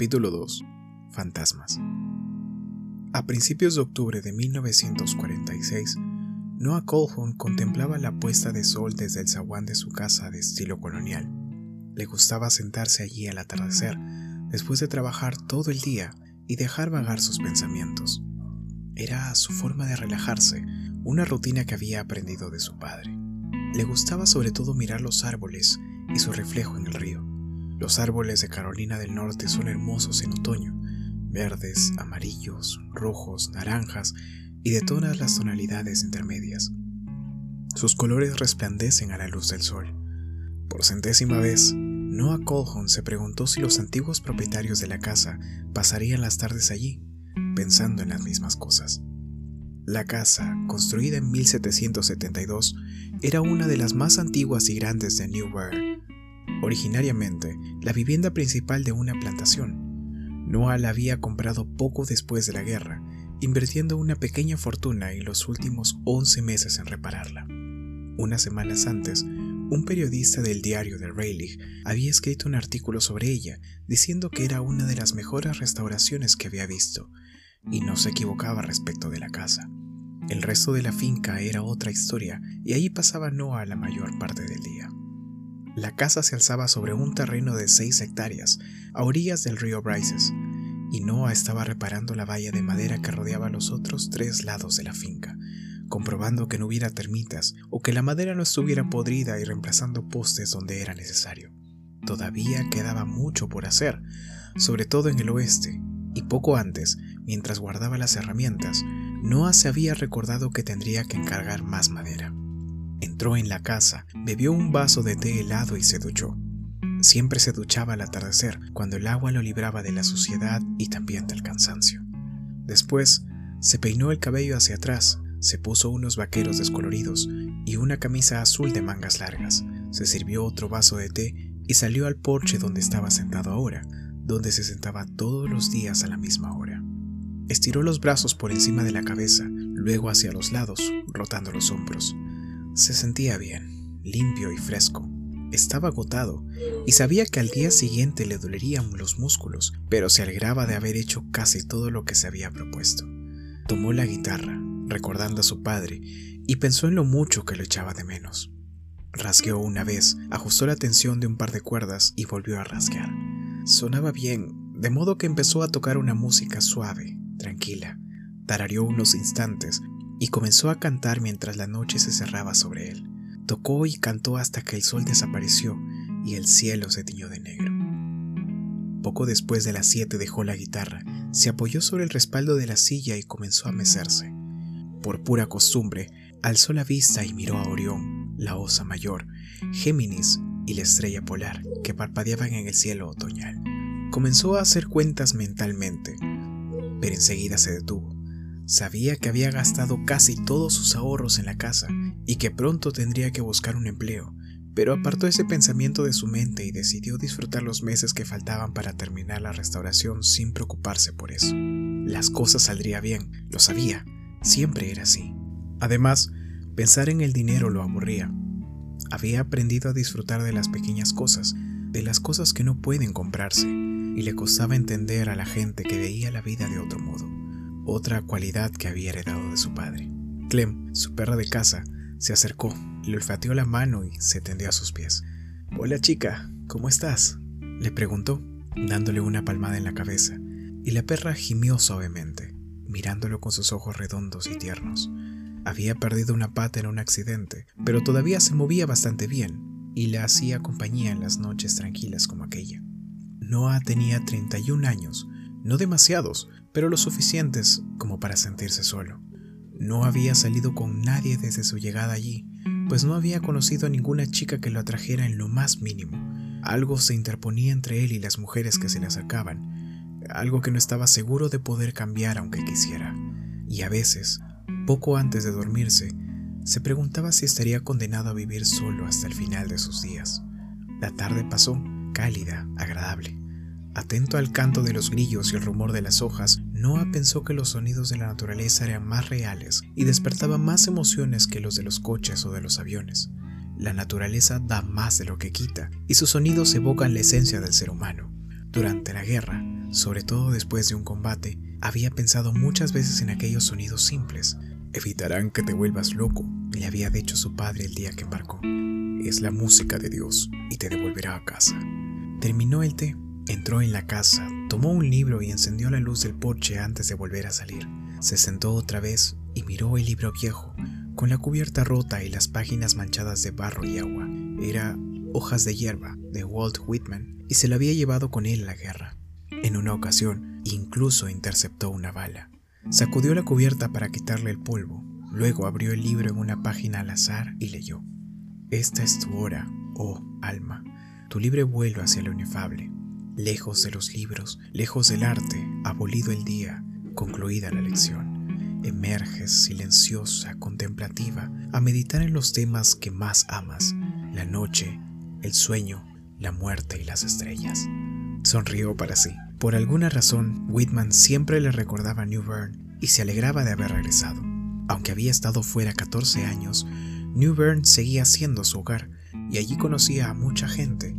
Capítulo 2. Fantasmas. A principios de octubre de 1946, Noah Colhoun contemplaba la puesta de sol desde el zaguán de su casa de estilo colonial. Le gustaba sentarse allí al atardecer, después de trabajar todo el día y dejar vagar sus pensamientos. Era su forma de relajarse, una rutina que había aprendido de su padre. Le gustaba sobre todo mirar los árboles y su reflejo en el río. Los árboles de Carolina del Norte son hermosos en otoño, verdes, amarillos, rojos, naranjas y de todas las tonalidades intermedias. Sus colores resplandecen a la luz del sol. Por centésima vez, Noah Colhoun se preguntó si los antiguos propietarios de la casa pasarían las tardes allí, pensando en las mismas cosas. La casa, construida en 1772, era una de las más antiguas y grandes de Newburgh originariamente la vivienda principal de una plantación. Noah la había comprado poco después de la guerra, invirtiendo una pequeña fortuna y los últimos 11 meses en repararla. Unas semanas antes, un periodista del diario de Rayleigh había escrito un artículo sobre ella, diciendo que era una de las mejores restauraciones que había visto, y no se equivocaba respecto de la casa. El resto de la finca era otra historia, y allí pasaba Noah la mayor parte del día. La casa se alzaba sobre un terreno de 6 hectáreas, a orillas del río Bryces, y Noah estaba reparando la valla de madera que rodeaba los otros tres lados de la finca, comprobando que no hubiera termitas o que la madera no estuviera podrida y reemplazando postes donde era necesario. Todavía quedaba mucho por hacer, sobre todo en el oeste, y poco antes, mientras guardaba las herramientas, Noah se había recordado que tendría que encargar más madera. Entró en la casa, bebió un vaso de té helado y se duchó. Siempre se duchaba al atardecer, cuando el agua lo libraba de la suciedad y también del cansancio. Después, se peinó el cabello hacia atrás, se puso unos vaqueros descoloridos y una camisa azul de mangas largas, se sirvió otro vaso de té y salió al porche donde estaba sentado ahora, donde se sentaba todos los días a la misma hora. Estiró los brazos por encima de la cabeza, luego hacia los lados, rotando los hombros. Se sentía bien, limpio y fresco. Estaba agotado y sabía que al día siguiente le dolerían los músculos, pero se alegraba de haber hecho casi todo lo que se había propuesto. Tomó la guitarra, recordando a su padre, y pensó en lo mucho que lo echaba de menos. Rasgueó una vez, ajustó la tensión de un par de cuerdas y volvió a rasguear. Sonaba bien, de modo que empezó a tocar una música suave, tranquila. Tarareó unos instantes y comenzó a cantar mientras la noche se cerraba sobre él. Tocó y cantó hasta que el sol desapareció y el cielo se tiñó de negro. Poco después de las siete dejó la guitarra, se apoyó sobre el respaldo de la silla y comenzó a mecerse. Por pura costumbre, alzó la vista y miró a Orión, la osa mayor, Géminis y la estrella polar que parpadeaban en el cielo otoñal. Comenzó a hacer cuentas mentalmente, pero enseguida se detuvo. Sabía que había gastado casi todos sus ahorros en la casa y que pronto tendría que buscar un empleo, pero apartó ese pensamiento de su mente y decidió disfrutar los meses que faltaban para terminar la restauración sin preocuparse por eso. Las cosas saldrían bien, lo sabía, siempre era así. Además, pensar en el dinero lo aburría. Había aprendido a disfrutar de las pequeñas cosas, de las cosas que no pueden comprarse, y le costaba entender a la gente que veía la vida de otro modo otra cualidad que había heredado de su padre. Clem, su perra de casa, se acercó, le olfateó la mano y se tendió a sus pies. Hola chica, ¿cómo estás? le preguntó, dándole una palmada en la cabeza, y la perra gimió suavemente, mirándolo con sus ojos redondos y tiernos. Había perdido una pata en un accidente, pero todavía se movía bastante bien y le hacía compañía en las noches tranquilas como aquella. Noah tenía 31 años, no demasiados, pero lo suficientes como para sentirse solo. No había salido con nadie desde su llegada allí, pues no había conocido a ninguna chica que lo atrajera en lo más mínimo. Algo se interponía entre él y las mujeres que se le acercaban, algo que no estaba seguro de poder cambiar aunque quisiera. Y a veces, poco antes de dormirse, se preguntaba si estaría condenado a vivir solo hasta el final de sus días. La tarde pasó, cálida, agradable. Atento al canto de los grillos y el rumor de las hojas, Noah pensó que los sonidos de la naturaleza eran más reales y despertaban más emociones que los de los coches o de los aviones. La naturaleza da más de lo que quita, y sus sonidos evocan la esencia del ser humano. Durante la guerra, sobre todo después de un combate, había pensado muchas veces en aquellos sonidos simples. Evitarán que te vuelvas loco, le había dicho su padre el día que embarcó. Es la música de Dios y te devolverá a casa. Terminó el té, entró en la casa, tomó un libro y encendió la luz del porche antes de volver a salir. Se sentó otra vez y miró el libro viejo, con la cubierta rota y las páginas manchadas de barro y agua. Era Hojas de hierba de Walt Whitman y se lo había llevado con él a la guerra. En una ocasión, incluso interceptó una bala. Sacudió la cubierta para quitarle el polvo, luego abrió el libro en una página al azar y leyó. Esta es tu hora, oh alma, tu libre vuelo hacia lo inefable. Lejos de los libros, lejos del arte, abolido el día, concluida la lección. Emerges silenciosa, contemplativa, a meditar en los temas que más amas, la noche, el sueño, la muerte y las estrellas. Sonrió para sí. Por alguna razón, Whitman siempre le recordaba a New Bern y se alegraba de haber regresado. Aunque había estado fuera 14 años, New Bern seguía siendo su hogar y allí conocía a mucha gente,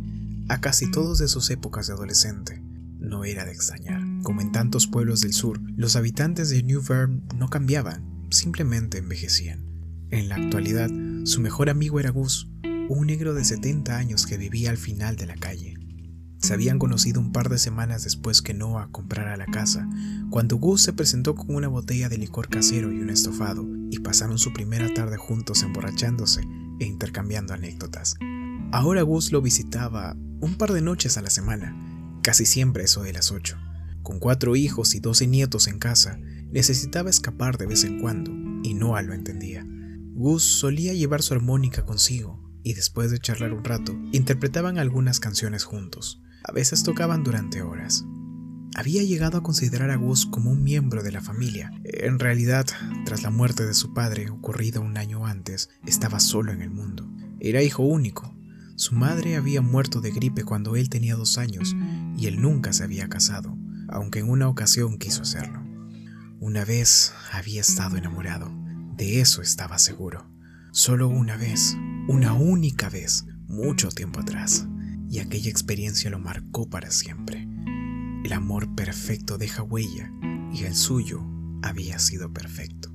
a casi todos de sus épocas de adolescente. No era de extrañar. Como en tantos pueblos del sur, los habitantes de New Bern no cambiaban, simplemente envejecían. En la actualidad, su mejor amigo era Gus, un negro de 70 años que vivía al final de la calle. Se habían conocido un par de semanas después que Noah comprara la casa, cuando Gus se presentó con una botella de licor casero y un estofado, y pasaron su primera tarde juntos emborrachándose e intercambiando anécdotas. Ahora Gus lo visitaba un par de noches a la semana, casi siempre eso de las 8. Con cuatro hijos y doce nietos en casa, necesitaba escapar de vez en cuando, y Noah lo entendía. Gus solía llevar su armónica consigo, y después de charlar un rato, interpretaban algunas canciones juntos. A veces tocaban durante horas. Había llegado a considerar a Gus como un miembro de la familia. En realidad, tras la muerte de su padre, ocurrida un año antes, estaba solo en el mundo. Era hijo único. Su madre había muerto de gripe cuando él tenía dos años y él nunca se había casado, aunque en una ocasión quiso hacerlo. Una vez había estado enamorado, de eso estaba seguro. Solo una vez, una única vez, mucho tiempo atrás y aquella experiencia lo marcó para siempre. El amor perfecto deja huella y el suyo había sido perfecto.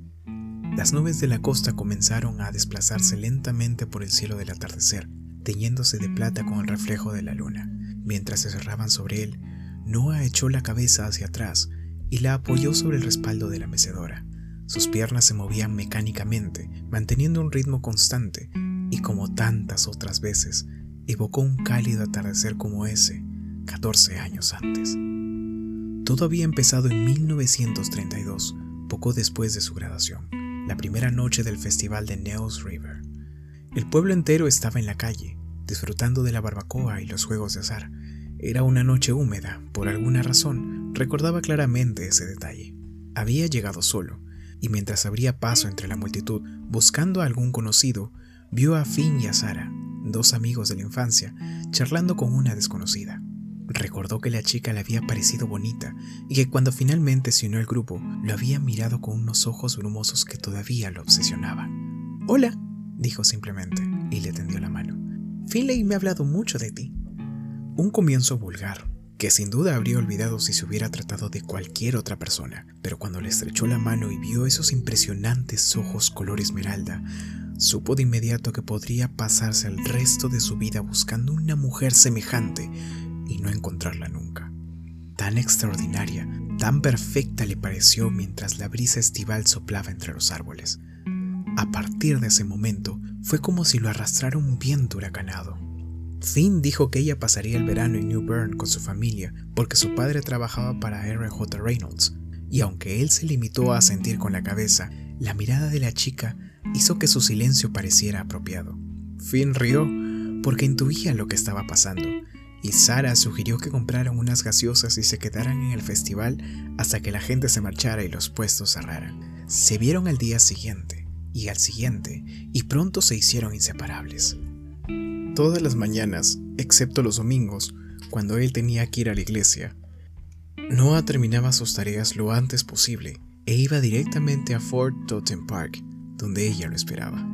Las nubes de la costa comenzaron a desplazarse lentamente por el cielo del atardecer, teñiéndose de plata con el reflejo de la luna. Mientras se cerraban sobre él, Noah echó la cabeza hacia atrás y la apoyó sobre el respaldo de la mecedora. Sus piernas se movían mecánicamente, manteniendo un ritmo constante, y como tantas otras veces, evocó un cálido atardecer como ese 14 años antes. Todo había empezado en 1932, poco después de su graduación, la primera noche del festival de Neos River. El pueblo entero estaba en la calle, disfrutando de la barbacoa y los juegos de azar. Era una noche húmeda, por alguna razón, recordaba claramente ese detalle. Había llegado solo, y mientras abría paso entre la multitud buscando a algún conocido, vio a Finn y a Sara, dos amigos de la infancia, charlando con una desconocida. Recordó que la chica le había parecido bonita y que cuando finalmente se unió al grupo, lo había mirado con unos ojos brumosos que todavía lo obsesionaban. Hola, dijo simplemente y le tendió la mano. Finley me ha hablado mucho de ti. Un comienzo vulgar, que sin duda habría olvidado si se hubiera tratado de cualquier otra persona, pero cuando le estrechó la mano y vio esos impresionantes ojos color esmeralda, Supo de inmediato que podría pasarse el resto de su vida buscando una mujer semejante y no encontrarla nunca. Tan extraordinaria, tan perfecta le pareció mientras la brisa estival soplaba entre los árboles. A partir de ese momento fue como si lo arrastrara un viento huracanado. Finn dijo que ella pasaría el verano en New Bern con su familia porque su padre trabajaba para R.J. Reynolds, y aunque él se limitó a sentir con la cabeza, la mirada de la chica hizo que su silencio pareciera apropiado. Finn rió porque intuía lo que estaba pasando, y Sara sugirió que compraran unas gaseosas y se quedaran en el festival hasta que la gente se marchara y los puestos cerraran. Se vieron al día siguiente, y al siguiente, y pronto se hicieron inseparables. Todas las mañanas, excepto los domingos, cuando él tenía que ir a la iglesia, Noah terminaba sus tareas lo antes posible e iba directamente a Fort Totten Park, donde ella lo esperaba.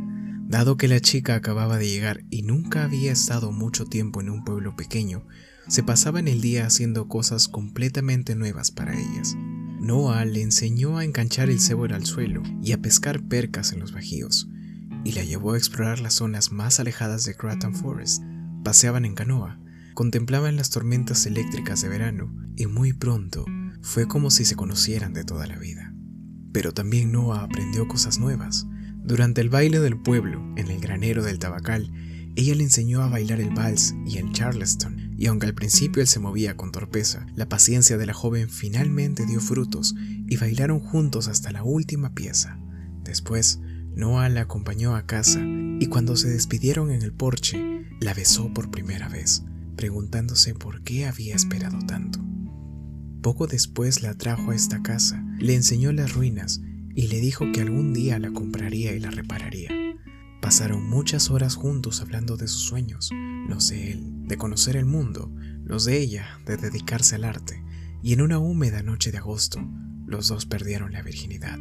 Dado que la chica acababa de llegar y nunca había estado mucho tiempo en un pueblo pequeño, se pasaban el día haciendo cosas completamente nuevas para ellas. Noah le enseñó a enganchar el cebo al suelo y a pescar percas en los bajíos, y la llevó a explorar las zonas más alejadas de Grattan Forest. Paseaban en canoa, contemplaban las tormentas eléctricas de verano, y muy pronto fue como si se conocieran de toda la vida. Pero también Noah aprendió cosas nuevas. Durante el baile del pueblo, en el granero del tabacal, ella le enseñó a bailar el vals y el charleston, y aunque al principio él se movía con torpeza, la paciencia de la joven finalmente dio frutos y bailaron juntos hasta la última pieza. Después, Noah la acompañó a casa y cuando se despidieron en el porche, la besó por primera vez, preguntándose por qué había esperado tanto. Poco después la trajo a esta casa, le enseñó las ruinas y le dijo que algún día la compraría y la repararía. Pasaron muchas horas juntos hablando de sus sueños, los de él, de conocer el mundo, los de ella, de dedicarse al arte, y en una húmeda noche de agosto, los dos perdieron la virginidad.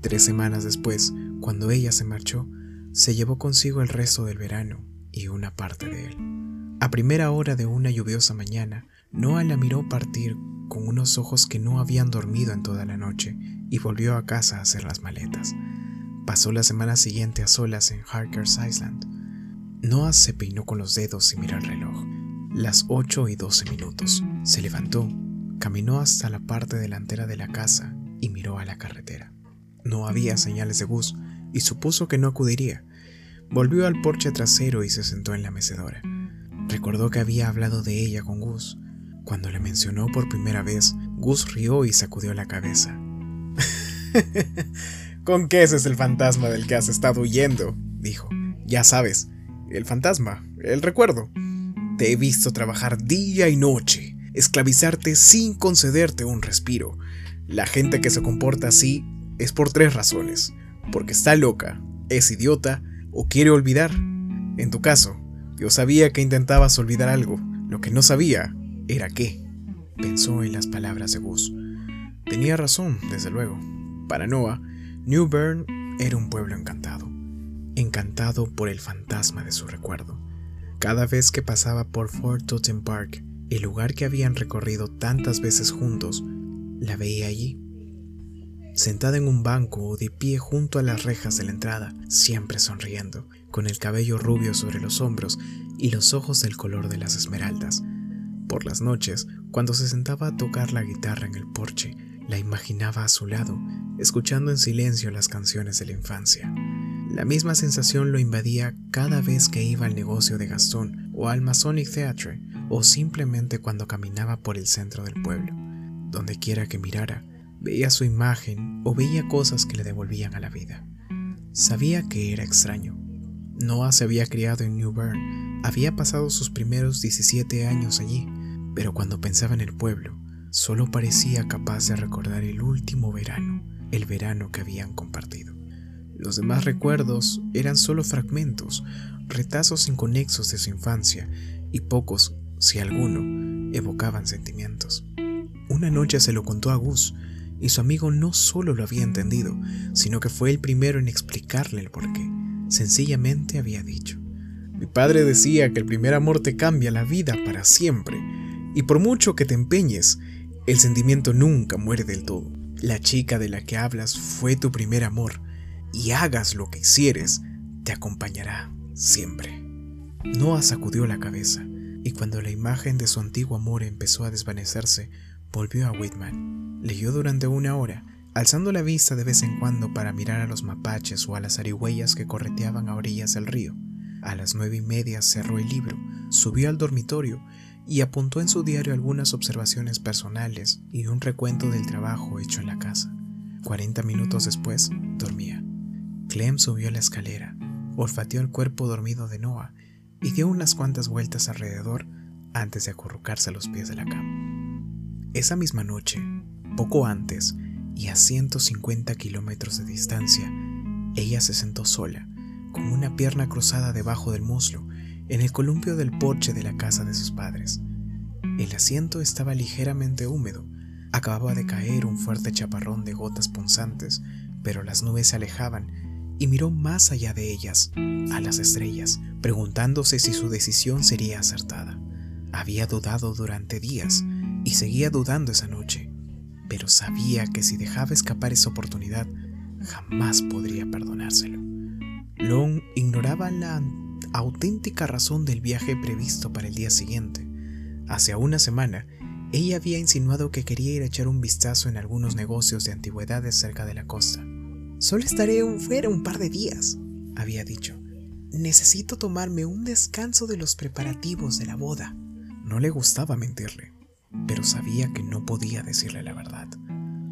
Tres semanas después, cuando ella se marchó, se llevó consigo el resto del verano y una parte de él. A primera hora de una lluviosa mañana, Noah la miró partir con unos ojos que no habían dormido en toda la noche y volvió a casa a hacer las maletas. Pasó la semana siguiente a solas en Harker's Island. Noah se peinó con los dedos y miró el reloj. Las 8 y 12 minutos. Se levantó, caminó hasta la parte delantera de la casa y miró a la carretera. No había señales de Gus y supuso que no acudiría. Volvió al porche trasero y se sentó en la mecedora. Recordó que había hablado de ella con Gus. Cuando le mencionó por primera vez, Gus rió y sacudió la cabeza. ¿Con qué ese es el fantasma del que has estado huyendo? dijo. Ya sabes, el fantasma, el recuerdo. Te he visto trabajar día y noche, esclavizarte sin concederte un respiro. La gente que se comporta así es por tres razones. Porque está loca, es idiota o quiere olvidar. En tu caso, yo sabía que intentabas olvidar algo. Lo que no sabía era qué. Pensó en las palabras de Gus. Tenía razón, desde luego. Para Noah, New Bern era un pueblo encantado, encantado por el fantasma de su recuerdo. Cada vez que pasaba por Fort Totten Park, el lugar que habían recorrido tantas veces juntos, la veía allí, sentada en un banco o de pie junto a las rejas de la entrada, siempre sonriendo, con el cabello rubio sobre los hombros y los ojos del color de las esmeraldas. Por las noches, cuando se sentaba a tocar la guitarra en el porche, la imaginaba a su lado, escuchando en silencio las canciones de la infancia. La misma sensación lo invadía cada vez que iba al negocio de Gastón o al Masonic Theatre o simplemente cuando caminaba por el centro del pueblo. Donde quiera que mirara, veía su imagen o veía cosas que le devolvían a la vida. Sabía que era extraño. Noah se había criado en New Bern, había pasado sus primeros 17 años allí, pero cuando pensaba en el pueblo, solo parecía capaz de recordar el último verano, el verano que habían compartido. Los demás recuerdos eran solo fragmentos, retazos inconexos de su infancia, y pocos, si alguno, evocaban sentimientos. Una noche se lo contó a Gus, y su amigo no solo lo había entendido, sino que fue el primero en explicarle el porqué. Sencillamente había dicho, mi padre decía que el primer amor te cambia la vida para siempre, y por mucho que te empeñes, el sentimiento nunca muere del todo. La chica de la que hablas fue tu primer amor, y hagas lo que hicieres, te acompañará siempre. Noah sacudió la cabeza, y cuando la imagen de su antiguo amor empezó a desvanecerse, volvió a Whitman. Leyó durante una hora, alzando la vista de vez en cuando para mirar a los mapaches o a las arihuellas que correteaban a orillas del río. A las nueve y media cerró el libro, subió al dormitorio y apuntó en su diario algunas observaciones personales y un recuento del trabajo hecho en la casa. Cuarenta minutos después, dormía. Clem subió la escalera, olfateó el cuerpo dormido de Noah y dio unas cuantas vueltas alrededor antes de acurrucarse a los pies de la cama. Esa misma noche, poco antes y a 150 kilómetros de distancia, ella se sentó sola, con una pierna cruzada debajo del muslo en el columpio del porche de la casa de sus padres. El asiento estaba ligeramente húmedo. Acababa de caer un fuerte chaparrón de gotas punzantes, pero las nubes se alejaban y miró más allá de ellas, a las estrellas, preguntándose si su decisión sería acertada. Había dudado durante días y seguía dudando esa noche, pero sabía que si dejaba escapar esa oportunidad, jamás podría perdonárselo. Long ignoraba la auténtica razón del viaje previsto para el día siguiente. Hace una semana, ella había insinuado que quería ir a echar un vistazo en algunos negocios de antigüedades cerca de la costa. Solo estaré fuera un par de días, había dicho. Necesito tomarme un descanso de los preparativos de la boda. No le gustaba mentirle, pero sabía que no podía decirle la verdad.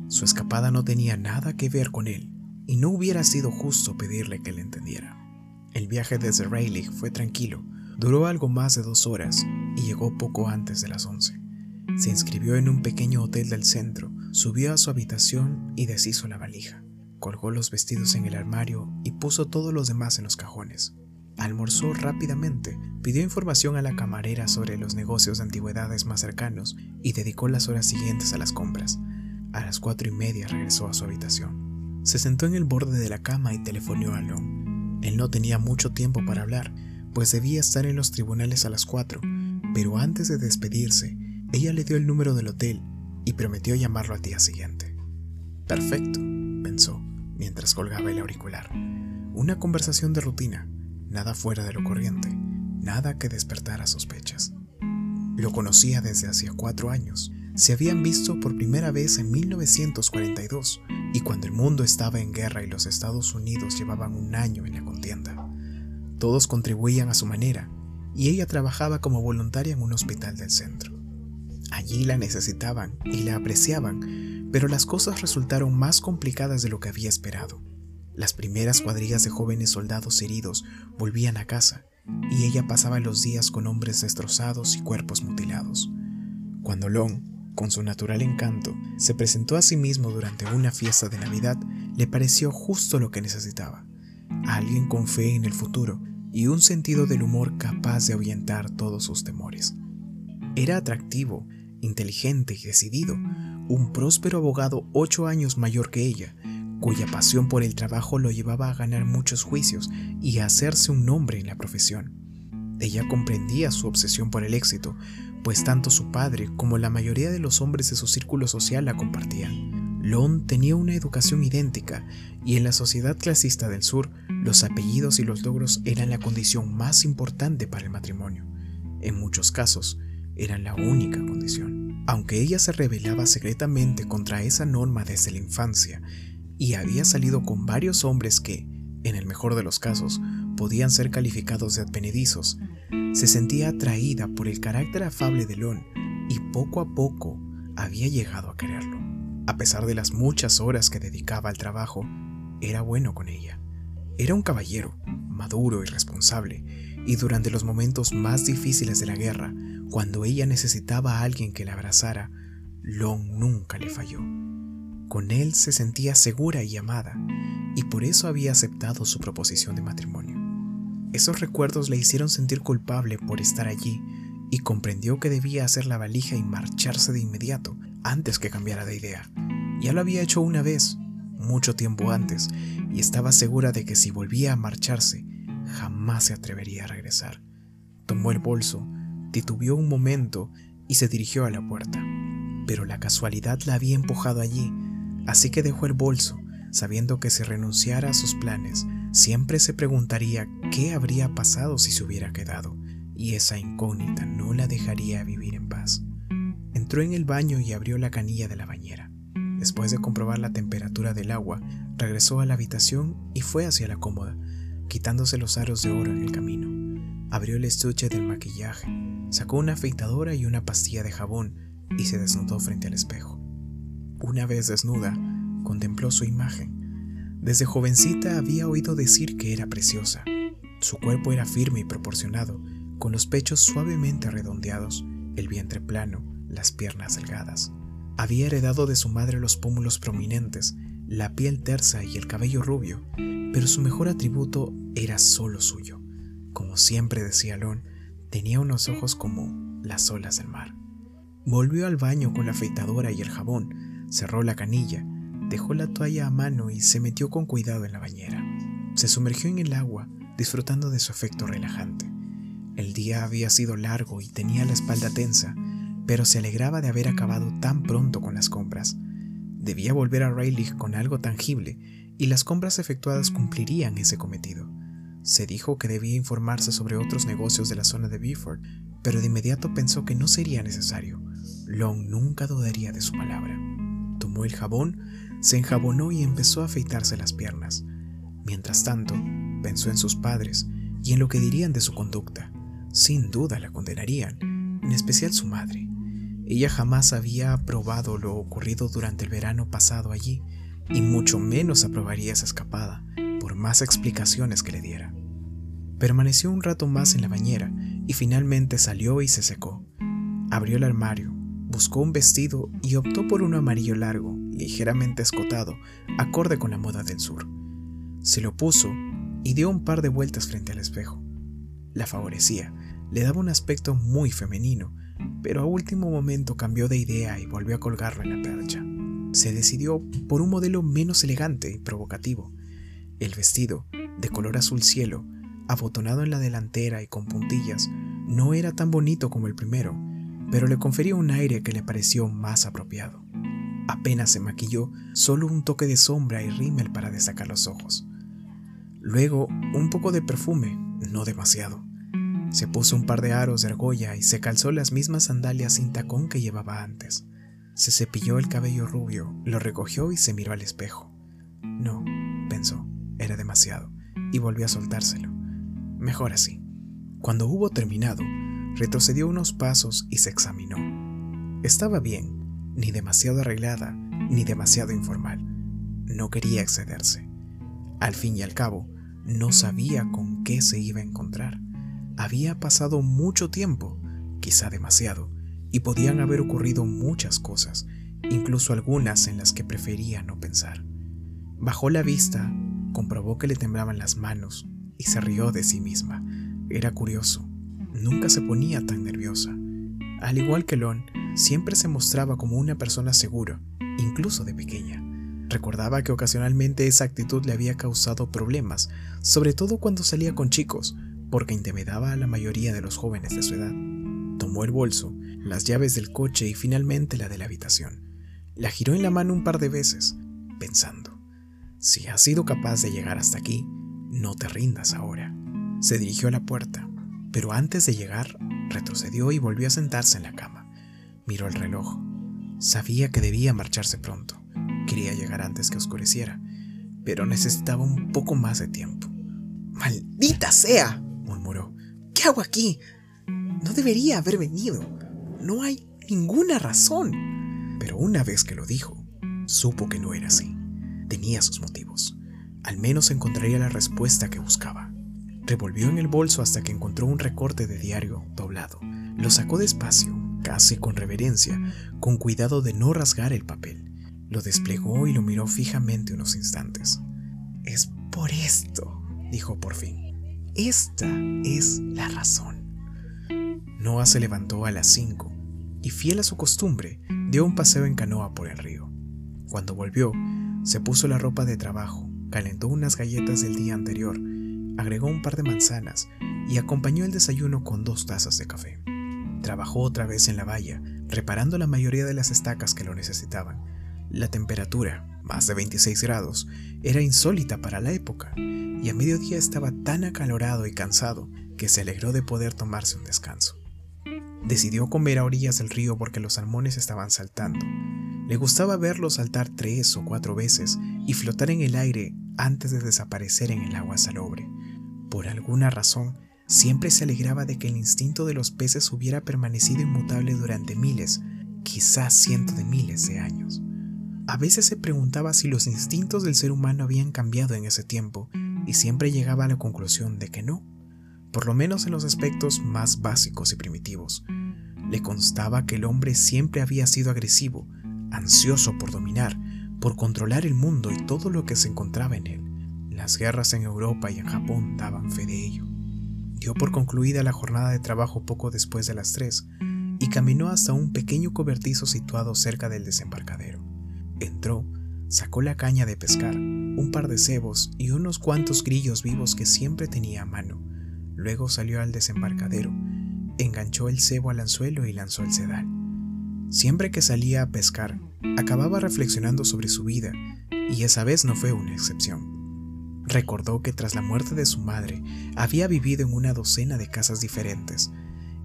Su escapada no tenía nada que ver con él, y no hubiera sido justo pedirle que le entendiera. El viaje desde Rayleigh fue tranquilo, duró algo más de dos horas y llegó poco antes de las once. Se inscribió en un pequeño hotel del centro, subió a su habitación y deshizo la valija. Colgó los vestidos en el armario y puso todos los demás en los cajones. Almorzó rápidamente, pidió información a la camarera sobre los negocios de antigüedades más cercanos y dedicó las horas siguientes a las compras. A las cuatro y media regresó a su habitación. Se sentó en el borde de la cama y telefoneó a Long. Él no tenía mucho tiempo para hablar, pues debía estar en los tribunales a las cuatro, pero antes de despedirse, ella le dio el número del hotel y prometió llamarlo al día siguiente. Perfecto, pensó, mientras colgaba el auricular. Una conversación de rutina, nada fuera de lo corriente, nada que despertara sospechas. Lo conocía desde hacía cuatro años. Se habían visto por primera vez en 1942 y cuando el mundo estaba en guerra y los Estados Unidos llevaban un año en la contienda. Todos contribuían a su manera y ella trabajaba como voluntaria en un hospital del centro. Allí la necesitaban y la apreciaban, pero las cosas resultaron más complicadas de lo que había esperado. Las primeras cuadrillas de jóvenes soldados heridos volvían a casa y ella pasaba los días con hombres destrozados y cuerpos mutilados. Cuando Long, con su natural encanto, se presentó a sí mismo durante una fiesta de Navidad, le pareció justo lo que necesitaba. Alguien con fe en el futuro y un sentido del humor capaz de ahuyentar todos sus temores. Era atractivo, inteligente y decidido, un próspero abogado ocho años mayor que ella, cuya pasión por el trabajo lo llevaba a ganar muchos juicios y a hacerse un nombre en la profesión. Ella comprendía su obsesión por el éxito, pues tanto su padre como la mayoría de los hombres de su círculo social la compartían. Lon tenía una educación idéntica y en la sociedad clasista del sur los apellidos y los logros eran la condición más importante para el matrimonio. En muchos casos, eran la única condición. Aunque ella se rebelaba secretamente contra esa norma desde la infancia y había salido con varios hombres que, en el mejor de los casos, podían ser calificados de advenedizos, se sentía atraída por el carácter afable de Lon y poco a poco había llegado a quererlo. A pesar de las muchas horas que dedicaba al trabajo, era bueno con ella. Era un caballero, maduro y responsable, y durante los momentos más difíciles de la guerra, cuando ella necesitaba a alguien que la abrazara, Long nunca le falló. Con él se sentía segura y amada, y por eso había aceptado su proposición de matrimonio. Esos recuerdos le hicieron sentir culpable por estar allí y comprendió que debía hacer la valija y marcharse de inmediato antes que cambiara de idea. Ya lo había hecho una vez, mucho tiempo antes, y estaba segura de que si volvía a marcharse, jamás se atrevería a regresar. Tomó el bolso, titubeó un momento y se dirigió a la puerta. Pero la casualidad la había empujado allí Así que dejó el bolso, sabiendo que si renunciara a sus planes, siempre se preguntaría qué habría pasado si se hubiera quedado, y esa incógnita no la dejaría vivir en paz. Entró en el baño y abrió la canilla de la bañera. Después de comprobar la temperatura del agua, regresó a la habitación y fue hacia la cómoda, quitándose los aros de oro en el camino. Abrió el estuche del maquillaje, sacó una afeitadora y una pastilla de jabón y se desnudó frente al espejo. Una vez desnuda, contempló su imagen. Desde jovencita había oído decir que era preciosa. Su cuerpo era firme y proporcionado, con los pechos suavemente redondeados, el vientre plano, las piernas delgadas. Había heredado de su madre los pómulos prominentes, la piel tersa y el cabello rubio, pero su mejor atributo era solo suyo. Como siempre decía Lon, tenía unos ojos como las olas del mar. Volvió al baño con la afeitadora y el jabón, cerró la canilla, dejó la toalla a mano y se metió con cuidado en la bañera. Se sumergió en el agua, disfrutando de su efecto relajante. El día había sido largo y tenía la espalda tensa, pero se alegraba de haber acabado tan pronto con las compras. Debía volver a Rayleigh con algo tangible y las compras efectuadas cumplirían ese cometido. Se dijo que debía informarse sobre otros negocios de la zona de Beaufort, pero de inmediato pensó que no sería necesario. Long nunca dudaría de su palabra. Tomó el jabón, se enjabonó y empezó a afeitarse las piernas. Mientras tanto, pensó en sus padres y en lo que dirían de su conducta. Sin duda la condenarían, en especial su madre. Ella jamás había aprobado lo ocurrido durante el verano pasado allí, y mucho menos aprobaría esa escapada, por más explicaciones que le diera. Permaneció un rato más en la bañera y finalmente salió y se secó. Abrió el armario, buscó un vestido y optó por uno amarillo largo, ligeramente escotado, acorde con la moda del sur. Se lo puso y dio un par de vueltas frente al espejo. La favorecía, le daba un aspecto muy femenino, pero a último momento cambió de idea y volvió a colgarlo en la percha. Se decidió por un modelo menos elegante y provocativo. El vestido, de color azul cielo, abotonado en la delantera y con puntillas, no era tan bonito como el primero, pero le confería un aire que le pareció más apropiado. Apenas se maquilló, solo un toque de sombra y rímel para destacar los ojos. Luego, un poco de perfume, no demasiado. Se puso un par de aros de argolla y se calzó las mismas sandalias sin tacón que llevaba antes. Se cepilló el cabello rubio, lo recogió y se miró al espejo. No, pensó, era demasiado, y volvió a soltárselo. Mejor así. Cuando hubo terminado, retrocedió unos pasos y se examinó. Estaba bien, ni demasiado arreglada, ni demasiado informal. No quería excederse. Al fin y al cabo, no sabía con qué se iba a encontrar. Había pasado mucho tiempo, quizá demasiado, y podían haber ocurrido muchas cosas, incluso algunas en las que prefería no pensar. Bajó la vista, comprobó que le temblaban las manos y se rió de sí misma. Era curioso, nunca se ponía tan nerviosa. Al igual que Lon, siempre se mostraba como una persona segura, incluso de pequeña. Recordaba que ocasionalmente esa actitud le había causado problemas, sobre todo cuando salía con chicos, porque intimidaba a la mayoría de los jóvenes de su edad. Tomó el bolso, las llaves del coche y finalmente la de la habitación. La giró en la mano un par de veces, pensando, si has sido capaz de llegar hasta aquí, no te rindas ahora. Se dirigió a la puerta, pero antes de llegar, retrocedió y volvió a sentarse en la cama. Miró el reloj. Sabía que debía marcharse pronto. Quería llegar antes que oscureciera, pero necesitaba un poco más de tiempo. ¡Maldita sea! murmuró. ¿Qué hago aquí? No debería haber venido. No hay ninguna razón. Pero una vez que lo dijo, supo que no era así. Tenía sus motivos. Al menos encontraría la respuesta que buscaba. Revolvió en el bolso hasta que encontró un recorte de diario doblado. Lo sacó despacio, casi con reverencia, con cuidado de no rasgar el papel. Lo desplegó y lo miró fijamente unos instantes. Es por esto, dijo por fin. Esta es la razón. Noah se levantó a las 5 y, fiel a su costumbre, dio un paseo en canoa por el río. Cuando volvió, se puso la ropa de trabajo, calentó unas galletas del día anterior, agregó un par de manzanas y acompañó el desayuno con dos tazas de café. Trabajó otra vez en la valla, reparando la mayoría de las estacas que lo necesitaban. La temperatura, más de 26 grados, era insólita para la época, y a mediodía estaba tan acalorado y cansado que se alegró de poder tomarse un descanso. Decidió comer a orillas del río porque los salmones estaban saltando. Le gustaba verlos saltar tres o cuatro veces y flotar en el aire antes de desaparecer en el agua salobre. Por alguna razón, siempre se alegraba de que el instinto de los peces hubiera permanecido inmutable durante miles, quizás cientos de miles de años. A veces se preguntaba si los instintos del ser humano habían cambiado en ese tiempo y siempre llegaba a la conclusión de que no, por lo menos en los aspectos más básicos y primitivos. Le constaba que el hombre siempre había sido agresivo, ansioso por dominar, por controlar el mundo y todo lo que se encontraba en él. Las guerras en Europa y en Japón daban fe de ello. Dio por concluida la jornada de trabajo poco después de las tres y caminó hasta un pequeño cobertizo situado cerca del desembarcadero. Entró, sacó la caña de pescar, un par de cebos y unos cuantos grillos vivos que siempre tenía a mano. Luego salió al desembarcadero, enganchó el cebo al anzuelo y lanzó el sedal. Siempre que salía a pescar, acababa reflexionando sobre su vida, y esa vez no fue una excepción. Recordó que tras la muerte de su madre había vivido en una docena de casas diferentes.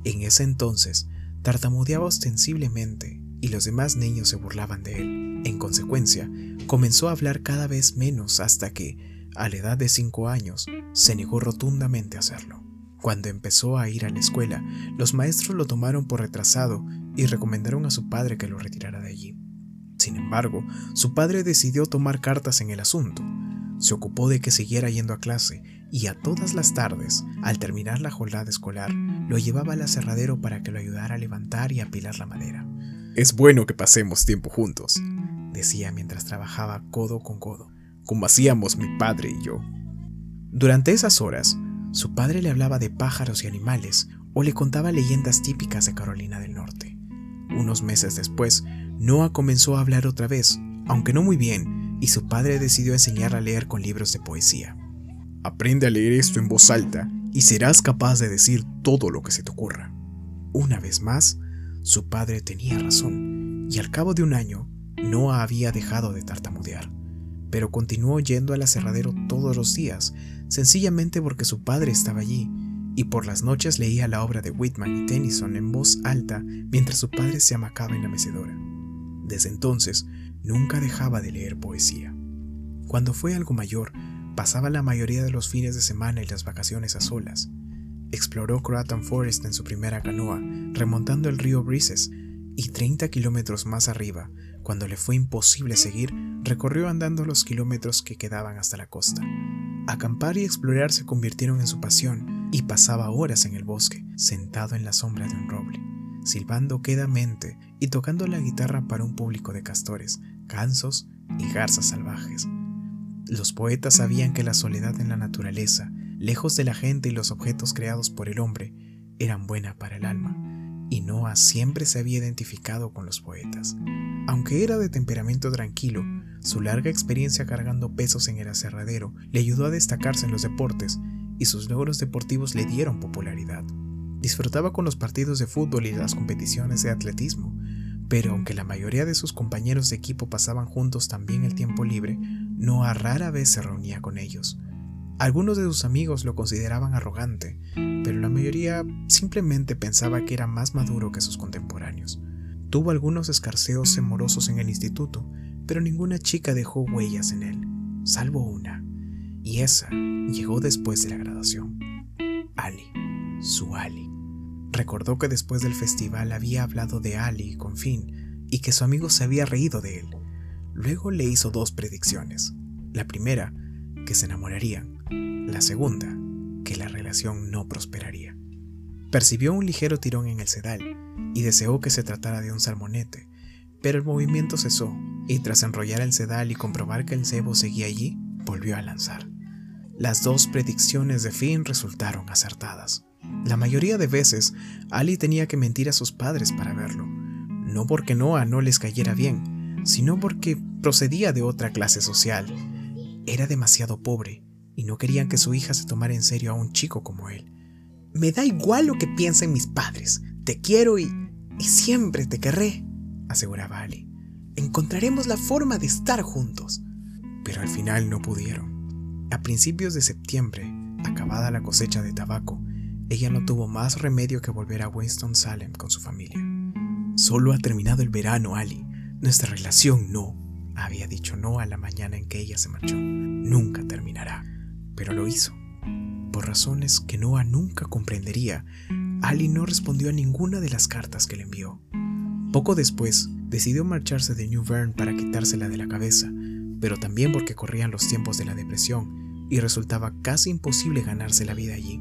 En ese entonces, tartamudeaba ostensiblemente y los demás niños se burlaban de él. En consecuencia, comenzó a hablar cada vez menos hasta que, a la edad de cinco años, se negó rotundamente a hacerlo. Cuando empezó a ir a la escuela, los maestros lo tomaron por retrasado y recomendaron a su padre que lo retirara de allí. Sin embargo, su padre decidió tomar cartas en el asunto. Se ocupó de que siguiera yendo a clase y a todas las tardes, al terminar la jornada escolar, lo llevaba al aserradero para que lo ayudara a levantar y apilar la madera. Es bueno que pasemos tiempo juntos, decía mientras trabajaba codo con codo, como hacíamos mi padre y yo. Durante esas horas, su padre le hablaba de pájaros y animales o le contaba leyendas típicas de Carolina del Norte. Unos meses después, Noah comenzó a hablar otra vez, aunque no muy bien, y su padre decidió enseñarle a leer con libros de poesía. Aprende a leer esto en voz alta y serás capaz de decir todo lo que se te ocurra. Una vez más, su padre tenía razón, y al cabo de un año, Noah había dejado de tartamudear, pero continuó yendo al aserradero todos los días, sencillamente porque su padre estaba allí, y por las noches leía la obra de Whitman y Tennyson en voz alta mientras su padre se amacaba en la mecedora. Desde entonces, nunca dejaba de leer poesía. Cuando fue algo mayor, pasaba la mayoría de los fines de semana y las vacaciones a solas. Exploró Croatan Forest en su primera canoa, remontando el río Breezes, y 30 kilómetros más arriba, cuando le fue imposible seguir, recorrió andando los kilómetros que quedaban hasta la costa. Acampar y explorar se convirtieron en su pasión, y pasaba horas en el bosque, sentado en la sombra de un roble, silbando quedamente y tocando la guitarra para un público de castores, gansos y garzas salvajes. Los poetas sabían que la soledad en la naturaleza, lejos de la gente y los objetos creados por el hombre, eran buena para el alma, y Noah siempre se había identificado con los poetas. Aunque era de temperamento tranquilo, su larga experiencia cargando pesos en el aserradero le ayudó a destacarse en los deportes, y sus logros deportivos le dieron popularidad. Disfrutaba con los partidos de fútbol y las competiciones de atletismo, pero aunque la mayoría de sus compañeros de equipo pasaban juntos también el tiempo libre, Noah rara vez se reunía con ellos. Algunos de sus amigos lo consideraban arrogante, pero la mayoría simplemente pensaba que era más maduro que sus contemporáneos. Tuvo algunos escarceos amorosos en el instituto, pero ninguna chica dejó huellas en él, salvo una, y esa llegó después de la graduación. Ali, su Ali. Recordó que después del festival había hablado de Ali con Finn y que su amigo se había reído de él. Luego le hizo dos predicciones. La primera, que se enamorarían, la segunda, que la relación no prosperaría. Percibió un ligero tirón en el sedal y deseó que se tratara de un salmonete, pero el movimiento cesó y tras enrollar el sedal y comprobar que el cebo seguía allí, volvió a lanzar. Las dos predicciones de Finn resultaron acertadas. La mayoría de veces, Ali tenía que mentir a sus padres para verlo, no porque Noah no les cayera bien, sino porque procedía de otra clase social. Era demasiado pobre y no querían que su hija se tomara en serio a un chico como él. Me da igual lo que piensen mis padres. Te quiero y... y siempre te querré, aseguraba Ali. Encontraremos la forma de estar juntos. Pero al final no pudieron. A principios de septiembre, acabada la cosecha de tabaco, ella no tuvo más remedio que volver a Winston-Salem con su familia. Solo ha terminado el verano, Ali. Nuestra relación no, había dicho no a la mañana en que ella se marchó. Nunca terminará pero lo hizo. Por razones que Noah nunca comprendería, Ali no respondió a ninguna de las cartas que le envió. Poco después, decidió marcharse de New Bern para quitársela de la cabeza, pero también porque corrían los tiempos de la depresión y resultaba casi imposible ganarse la vida allí.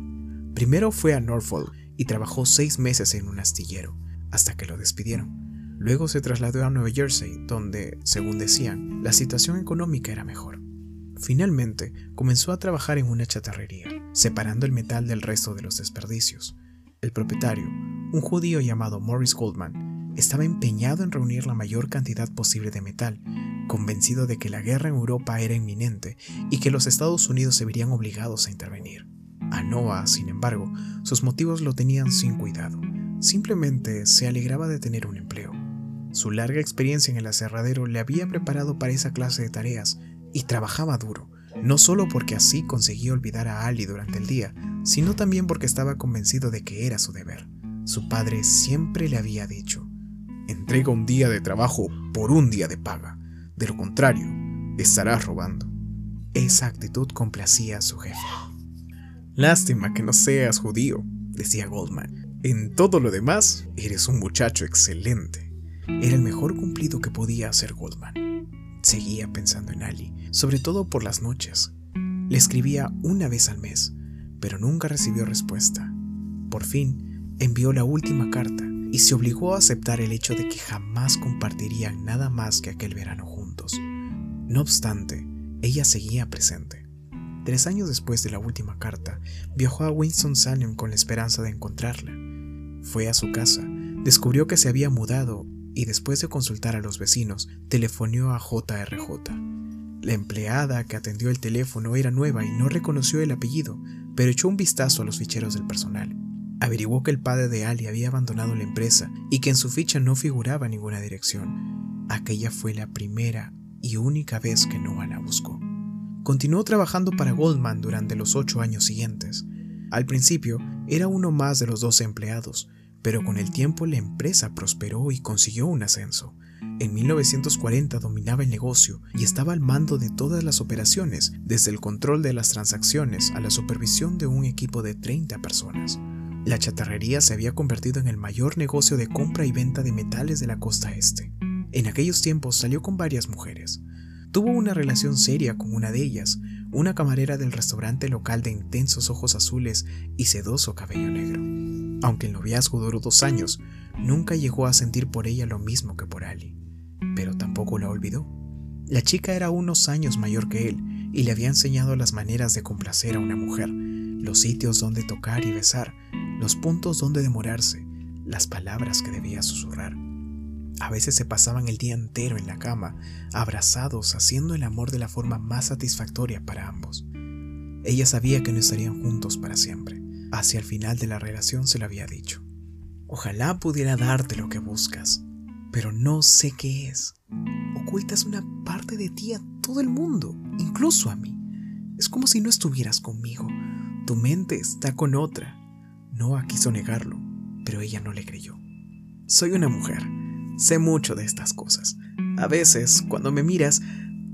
Primero fue a Norfolk y trabajó seis meses en un astillero, hasta que lo despidieron. Luego se trasladó a Nueva Jersey, donde, según decían, la situación económica era mejor. Finalmente, comenzó a trabajar en una chatarrería, separando el metal del resto de los desperdicios. El propietario, un judío llamado Morris Goldman, estaba empeñado en reunir la mayor cantidad posible de metal, convencido de que la guerra en Europa era inminente y que los Estados Unidos se verían obligados a intervenir. A Noah, sin embargo, sus motivos lo tenían sin cuidado. Simplemente se alegraba de tener un empleo. Su larga experiencia en el aserradero le había preparado para esa clase de tareas y trabajaba duro, no solo porque así conseguía olvidar a Ali durante el día, sino también porque estaba convencido de que era su deber. Su padre siempre le había dicho, entrega un día de trabajo por un día de paga, de lo contrario, estarás robando. Esa actitud complacía a su jefe. Lástima que no seas judío, decía Goldman. En todo lo demás, eres un muchacho excelente. Era el mejor cumplido que podía hacer Goldman. Seguía pensando en Ali, sobre todo por las noches. Le escribía una vez al mes, pero nunca recibió respuesta. Por fin, envió la última carta y se obligó a aceptar el hecho de que jamás compartirían nada más que aquel verano. No obstante, ella seguía presente. Tres años después de la última carta, viajó a Winston-Salem con la esperanza de encontrarla. Fue a su casa, descubrió que se había mudado y después de consultar a los vecinos, telefoneó a JRJ. La empleada que atendió el teléfono era nueva y no reconoció el apellido, pero echó un vistazo a los ficheros del personal. Averiguó que el padre de Ali había abandonado la empresa y que en su ficha no figuraba ninguna dirección. Aquella fue la primera y única vez que Noah la buscó. Continuó trabajando para Goldman durante los ocho años siguientes. Al principio era uno más de los doce empleados, pero con el tiempo la empresa prosperó y consiguió un ascenso. En 1940 dominaba el negocio y estaba al mando de todas las operaciones, desde el control de las transacciones a la supervisión de un equipo de 30 personas. La chatarrería se había convertido en el mayor negocio de compra y venta de metales de la costa este. En aquellos tiempos salió con varias mujeres. Tuvo una relación seria con una de ellas, una camarera del restaurante local de intensos ojos azules y sedoso cabello negro. Aunque el noviazgo duró dos años, nunca llegó a sentir por ella lo mismo que por Ali, pero tampoco la olvidó. La chica era unos años mayor que él y le había enseñado las maneras de complacer a una mujer, los sitios donde tocar y besar, los puntos donde demorarse, las palabras que debía susurrar. A veces se pasaban el día entero en la cama, abrazados, haciendo el amor de la forma más satisfactoria para ambos. Ella sabía que no estarían juntos para siempre. Hacia el final de la relación se lo había dicho. Ojalá pudiera darte lo que buscas, pero no sé qué es. Ocultas una parte de ti a todo el mundo, incluso a mí. Es como si no estuvieras conmigo. Tu mente está con otra. Noah quiso negarlo, pero ella no le creyó. Soy una mujer Sé mucho de estas cosas. A veces, cuando me miras,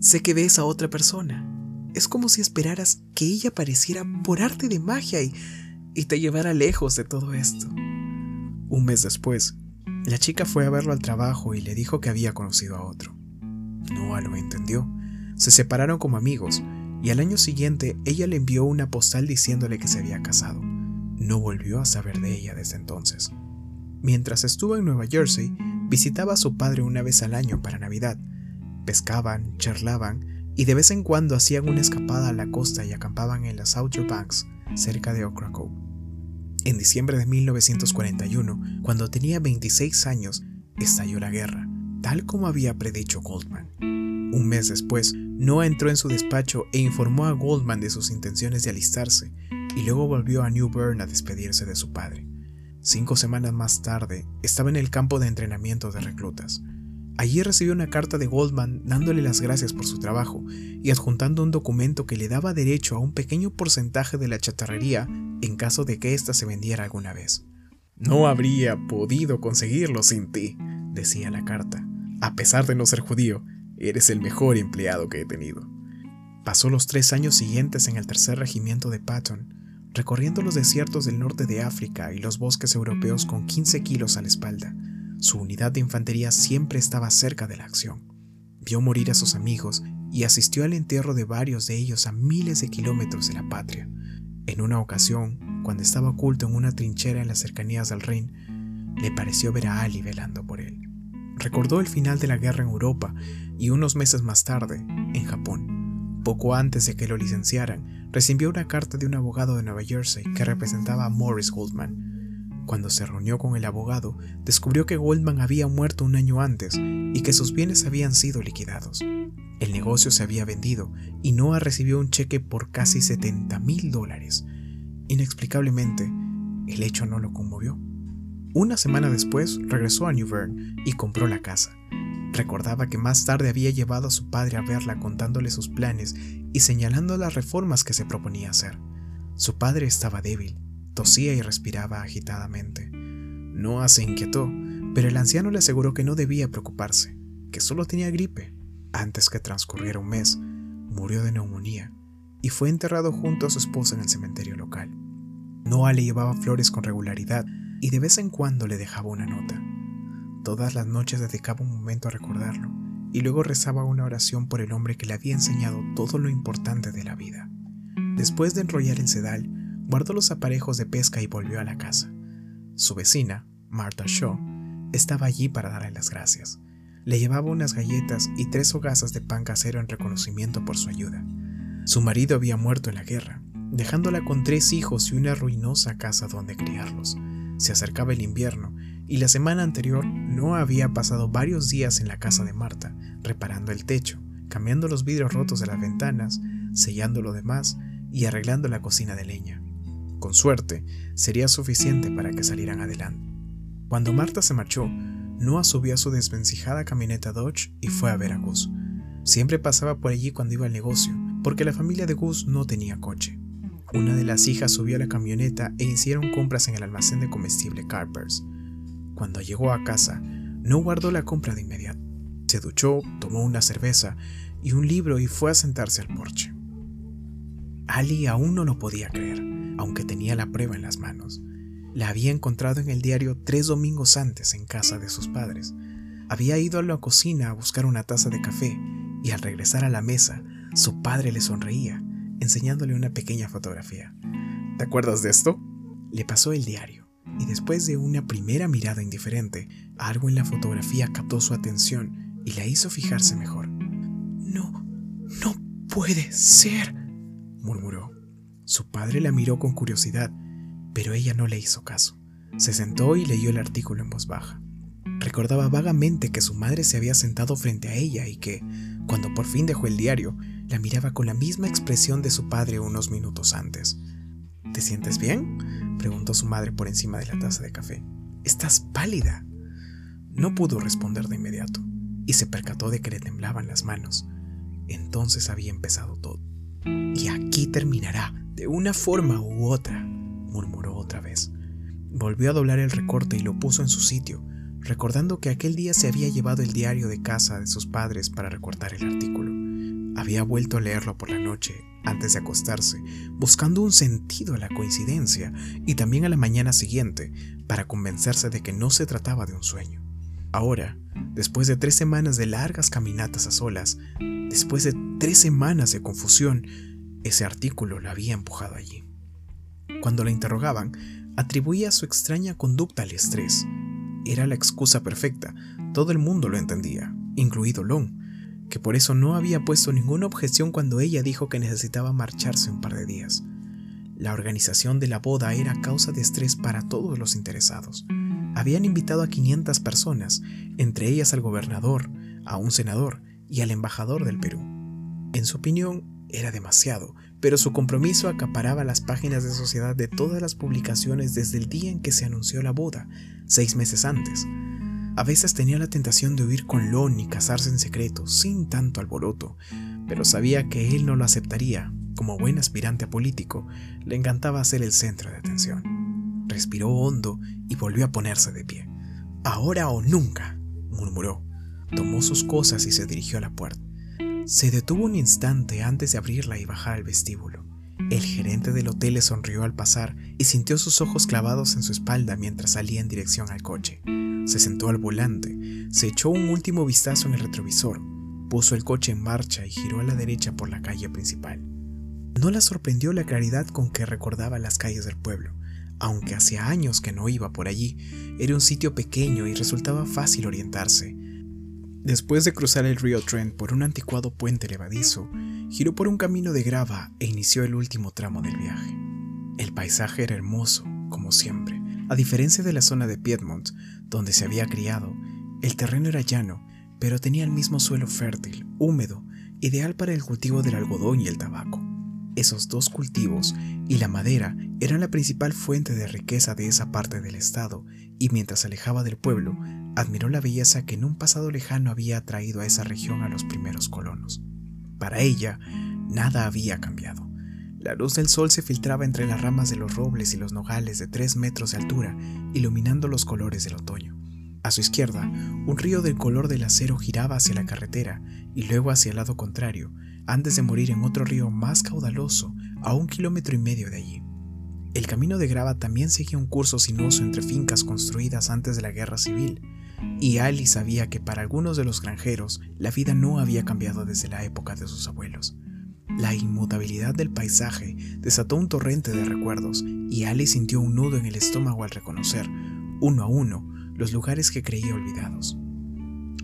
sé que ves a otra persona. Es como si esperaras que ella apareciera por arte de magia y, y te llevara lejos de todo esto. Un mes después, la chica fue a verlo al trabajo y le dijo que había conocido a otro. Noah lo entendió. Se separaron como amigos y al año siguiente ella le envió una postal diciéndole que se había casado. No volvió a saber de ella desde entonces. Mientras estuvo en Nueva Jersey, Visitaba a su padre una vez al año para Navidad. Pescaban, charlaban y de vez en cuando hacían una escapada a la costa y acampaban en las Outer Banks, cerca de Ocracoke. En diciembre de 1941, cuando tenía 26 años, estalló la guerra, tal como había predicho Goldman. Un mes después, Noah entró en su despacho e informó a Goldman de sus intenciones de alistarse, y luego volvió a New Bern a despedirse de su padre. Cinco semanas más tarde, estaba en el campo de entrenamiento de reclutas. Allí recibió una carta de Goldman dándole las gracias por su trabajo y adjuntando un documento que le daba derecho a un pequeño porcentaje de la chatarrería en caso de que ésta se vendiera alguna vez. No habría podido conseguirlo sin ti, decía la carta. A pesar de no ser judío, eres el mejor empleado que he tenido. Pasó los tres años siguientes en el tercer regimiento de Patton, recorriendo los desiertos del norte de África y los bosques europeos con 15 kilos a la espalda. Su unidad de infantería siempre estaba cerca de la acción. Vio morir a sus amigos y asistió al entierro de varios de ellos a miles de kilómetros de la patria. En una ocasión, cuando estaba oculto en una trinchera en las cercanías del Rin, le pareció ver a Ali velando por él. Recordó el final de la guerra en Europa y unos meses más tarde, en Japón. Poco antes de que lo licenciaran, recibió una carta de un abogado de Nueva Jersey que representaba a Morris Goldman. Cuando se reunió con el abogado, descubrió que Goldman había muerto un año antes y que sus bienes habían sido liquidados. El negocio se había vendido y Noah recibió un cheque por casi 70 mil dólares. Inexplicablemente, el hecho no lo conmovió. Una semana después regresó a New Bern y compró la casa. Recordaba que más tarde había llevado a su padre a verla contándole sus planes y señalando las reformas que se proponía hacer. Su padre estaba débil, tosía y respiraba agitadamente. Noah se inquietó, pero el anciano le aseguró que no debía preocuparse, que solo tenía gripe. Antes que transcurriera un mes, murió de neumonía y fue enterrado junto a su esposa en el cementerio local. Noah le llevaba flores con regularidad y de vez en cuando le dejaba una nota. Todas las noches dedicaba un momento a recordarlo y luego rezaba una oración por el hombre que le había enseñado todo lo importante de la vida. Después de enrollar el sedal, guardó los aparejos de pesca y volvió a la casa. Su vecina, Martha Shaw, estaba allí para darle las gracias. Le llevaba unas galletas y tres hogazas de pan casero en reconocimiento por su ayuda. Su marido había muerto en la guerra, dejándola con tres hijos y una ruinosa casa donde criarlos. Se acercaba el invierno y la semana anterior no había pasado varios días en la casa de Marta, reparando el techo, cambiando los vidrios rotos de las ventanas, sellando lo demás y arreglando la cocina de leña. Con suerte, sería suficiente para que salieran adelante. Cuando Marta se marchó, Noah subió a su desvencijada camioneta Dodge y fue a ver a Gus. Siempre pasaba por allí cuando iba al negocio, porque la familia de Gus no tenía coche. Una de las hijas subió a la camioneta e hicieron compras en el almacén de comestible Carpers. Cuando llegó a casa, no guardó la compra de inmediato. Se duchó, tomó una cerveza y un libro y fue a sentarse al porche. Ali aún no lo podía creer, aunque tenía la prueba en las manos. La había encontrado en el diario tres domingos antes en casa de sus padres. Había ido a la cocina a buscar una taza de café y al regresar a la mesa, su padre le sonreía, enseñándole una pequeña fotografía. ¿Te acuerdas de esto? Le pasó el diario y después de una primera mirada indiferente, algo en la fotografía captó su atención y la hizo fijarse mejor. No, no puede ser, murmuró. Su padre la miró con curiosidad, pero ella no le hizo caso. Se sentó y leyó el artículo en voz baja. Recordaba vagamente que su madre se había sentado frente a ella y que, cuando por fin dejó el diario, la miraba con la misma expresión de su padre unos minutos antes. ¿Te sientes bien? preguntó su madre por encima de la taza de café. Estás pálida. No pudo responder de inmediato, y se percató de que le temblaban las manos. Entonces había empezado todo. Y aquí terminará, de una forma u otra, murmuró otra vez. Volvió a doblar el recorte y lo puso en su sitio, recordando que aquel día se había llevado el diario de casa de sus padres para recortar el artículo. Había vuelto a leerlo por la noche antes de acostarse, buscando un sentido a la coincidencia y también a la mañana siguiente para convencerse de que no se trataba de un sueño. Ahora, después de tres semanas de largas caminatas a solas, después de tres semanas de confusión, ese artículo la había empujado allí. Cuando la interrogaban, atribuía su extraña conducta al estrés. Era la excusa perfecta, todo el mundo lo entendía, incluido Long, que por eso no había puesto ninguna objeción cuando ella dijo que necesitaba marcharse un par de días. La organización de la boda era causa de estrés para todos los interesados. Habían invitado a 500 personas, entre ellas al gobernador, a un senador y al embajador del Perú. En su opinión, era demasiado, pero su compromiso acaparaba las páginas de sociedad de todas las publicaciones desde el día en que se anunció la boda, seis meses antes. A veces tenía la tentación de huir con Lon y casarse en secreto, sin tanto alboroto, pero sabía que él no lo aceptaría. Como buen aspirante a político, le encantaba ser el centro de atención. Respiró hondo y volvió a ponerse de pie. Ahora o nunca, murmuró. Tomó sus cosas y se dirigió a la puerta. Se detuvo un instante antes de abrirla y bajar al vestíbulo. El gerente del hotel le sonrió al pasar y sintió sus ojos clavados en su espalda mientras salía en dirección al coche. Se sentó al volante, se echó un último vistazo en el retrovisor, puso el coche en marcha y giró a la derecha por la calle principal. No la sorprendió la claridad con que recordaba las calles del pueblo, aunque hacía años que no iba por allí, era un sitio pequeño y resultaba fácil orientarse. Después de cruzar el río Trent por un anticuado puente levadizo, giró por un camino de grava e inició el último tramo del viaje. El paisaje era hermoso, como siempre. A diferencia de la zona de Piedmont, donde se había criado, el terreno era llano, pero tenía el mismo suelo fértil, húmedo, ideal para el cultivo del algodón y el tabaco. Esos dos cultivos y la madera eran la principal fuente de riqueza de esa parte del estado, y mientras se alejaba del pueblo, admiró la belleza que en un pasado lejano había atraído a esa región a los primeros colonos. Para ella, nada había cambiado. La luz del sol se filtraba entre las ramas de los robles y los nogales de tres metros de altura, iluminando los colores del otoño. A su izquierda, un río del color del acero giraba hacia la carretera y luego hacia el lado contrario, antes de morir en otro río más caudaloso a un kilómetro y medio de allí. El camino de grava también seguía un curso sinuoso entre fincas construidas antes de la guerra civil, y Ali sabía que para algunos de los granjeros la vida no había cambiado desde la época de sus abuelos. La inmutabilidad del paisaje desató un torrente de recuerdos y Ali sintió un nudo en el estómago al reconocer, uno a uno, los lugares que creía olvidados.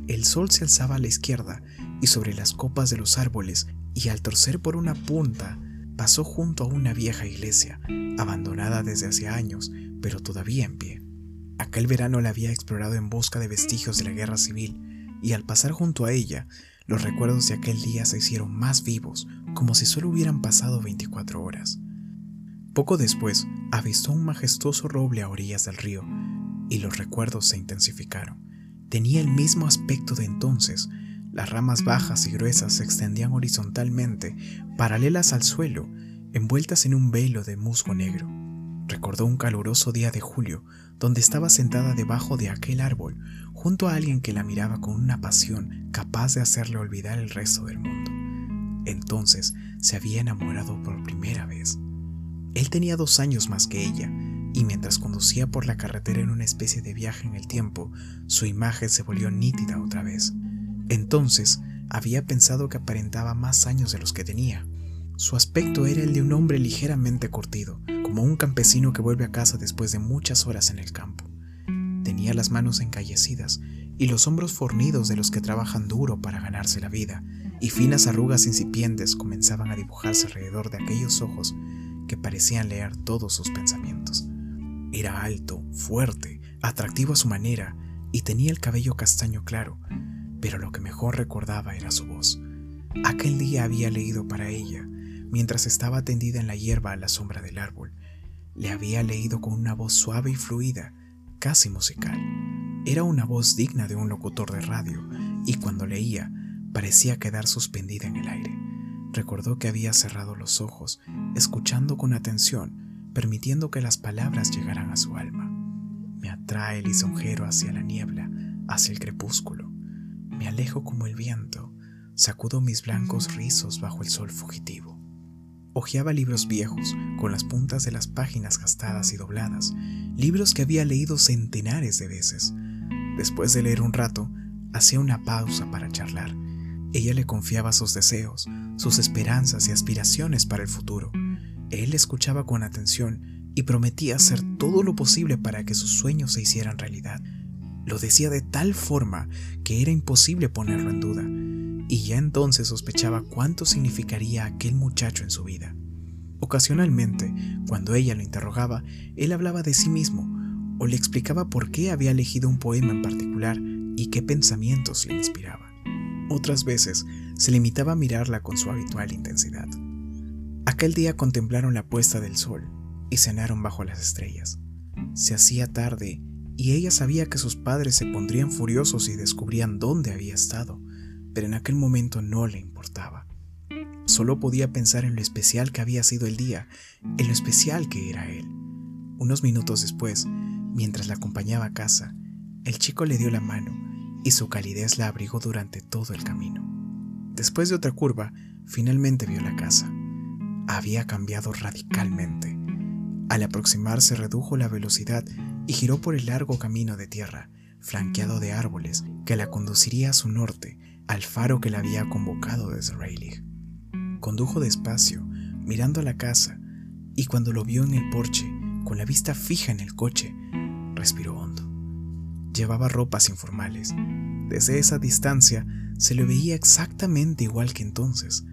El sol se alzaba a la izquierda y sobre las copas de los árboles y al torcer por una punta pasó junto a una vieja iglesia, abandonada desde hace años, pero todavía en pie. Aquel verano la había explorado en busca de vestigios de la guerra civil, y al pasar junto a ella, los recuerdos de aquel día se hicieron más vivos, como si solo hubieran pasado 24 horas. Poco después, avistó un majestuoso roble a orillas del río, y los recuerdos se intensificaron. Tenía el mismo aspecto de entonces, las ramas bajas y gruesas se extendían horizontalmente, paralelas al suelo, envueltas en un velo de musgo negro. Recordó un caluroso día de julio, donde estaba sentada debajo de aquel árbol, junto a alguien que la miraba con una pasión capaz de hacerle olvidar el resto del mundo. Entonces se había enamorado por primera vez. Él tenía dos años más que ella, y mientras conducía por la carretera en una especie de viaje en el tiempo, su imagen se volvió nítida otra vez. Entonces había pensado que aparentaba más años de los que tenía. Su aspecto era el de un hombre ligeramente curtido, como un campesino que vuelve a casa después de muchas horas en el campo. Tenía las manos encallecidas y los hombros fornidos de los que trabajan duro para ganarse la vida, y finas arrugas incipientes comenzaban a dibujarse alrededor de aquellos ojos que parecían leer todos sus pensamientos. Era alto, fuerte, atractivo a su manera, y tenía el cabello castaño claro, pero lo que mejor recordaba era su voz. Aquel día había leído para ella, mientras estaba tendida en la hierba a la sombra del árbol. Le había leído con una voz suave y fluida, casi musical. Era una voz digna de un locutor de radio, y cuando leía, parecía quedar suspendida en el aire. Recordó que había cerrado los ojos, escuchando con atención, permitiendo que las palabras llegaran a su alma. Me atrae lisonjero hacia la niebla, hacia el crepúsculo. Me alejo como el viento, sacudo mis blancos rizos bajo el sol fugitivo. Hojeaba libros viejos, con las puntas de las páginas gastadas y dobladas, libros que había leído centenares de veces. Después de leer un rato, hacía una pausa para charlar. Ella le confiaba sus deseos, sus esperanzas y aspiraciones para el futuro. Él escuchaba con atención y prometía hacer todo lo posible para que sus sueños se hicieran realidad. Lo decía de tal forma que era imposible ponerlo en duda, y ya entonces sospechaba cuánto significaría aquel muchacho en su vida. Ocasionalmente, cuando ella lo interrogaba, él hablaba de sí mismo o le explicaba por qué había elegido un poema en particular y qué pensamientos le inspiraba. Otras veces se limitaba a mirarla con su habitual intensidad. Aquel día contemplaron la puesta del sol y cenaron bajo las estrellas. Se hacía tarde y ella sabía que sus padres se pondrían furiosos si descubrían dónde había estado, pero en aquel momento no le importaba. Solo podía pensar en lo especial que había sido el día, en lo especial que era él. Unos minutos después, mientras la acompañaba a casa, el chico le dio la mano y su calidez la abrigó durante todo el camino. Después de otra curva, finalmente vio la casa. Había cambiado radicalmente. Al aproximarse redujo la velocidad y giró por el largo camino de tierra, flanqueado de árboles, que la conduciría a su norte, al faro que la había convocado desde Rayleigh. Condujo despacio, mirando a la casa, y cuando lo vio en el porche, con la vista fija en el coche, respiró hondo. Llevaba ropas informales. Desde esa distancia se le veía exactamente igual que entonces.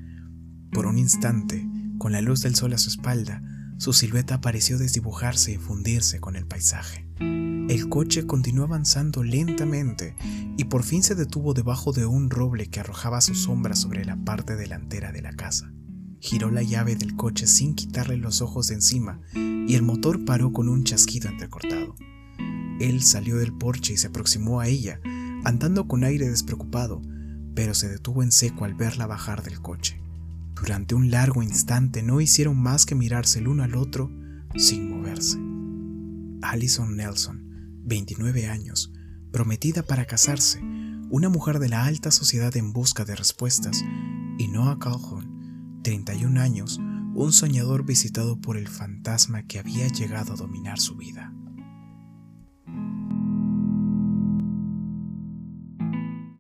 Por un instante, con la luz del sol a su espalda, su silueta pareció desdibujarse y fundirse con el paisaje. El coche continuó avanzando lentamente y por fin se detuvo debajo de un roble que arrojaba su sombra sobre la parte delantera de la casa. giró la llave del coche sin quitarle los ojos de encima y el motor paró con un chasquido entrecortado. Él salió del porche y se aproximó a ella, andando con aire despreocupado, pero se detuvo en seco al verla bajar del coche. Durante un largo instante no hicieron más que mirarse el uno al otro sin moverse. Allison Nelson, 29 años, prometida para casarse, una mujer de la alta sociedad en busca de respuestas, y Noah Calhoun, 31 años, un soñador visitado por el fantasma que había llegado a dominar su vida.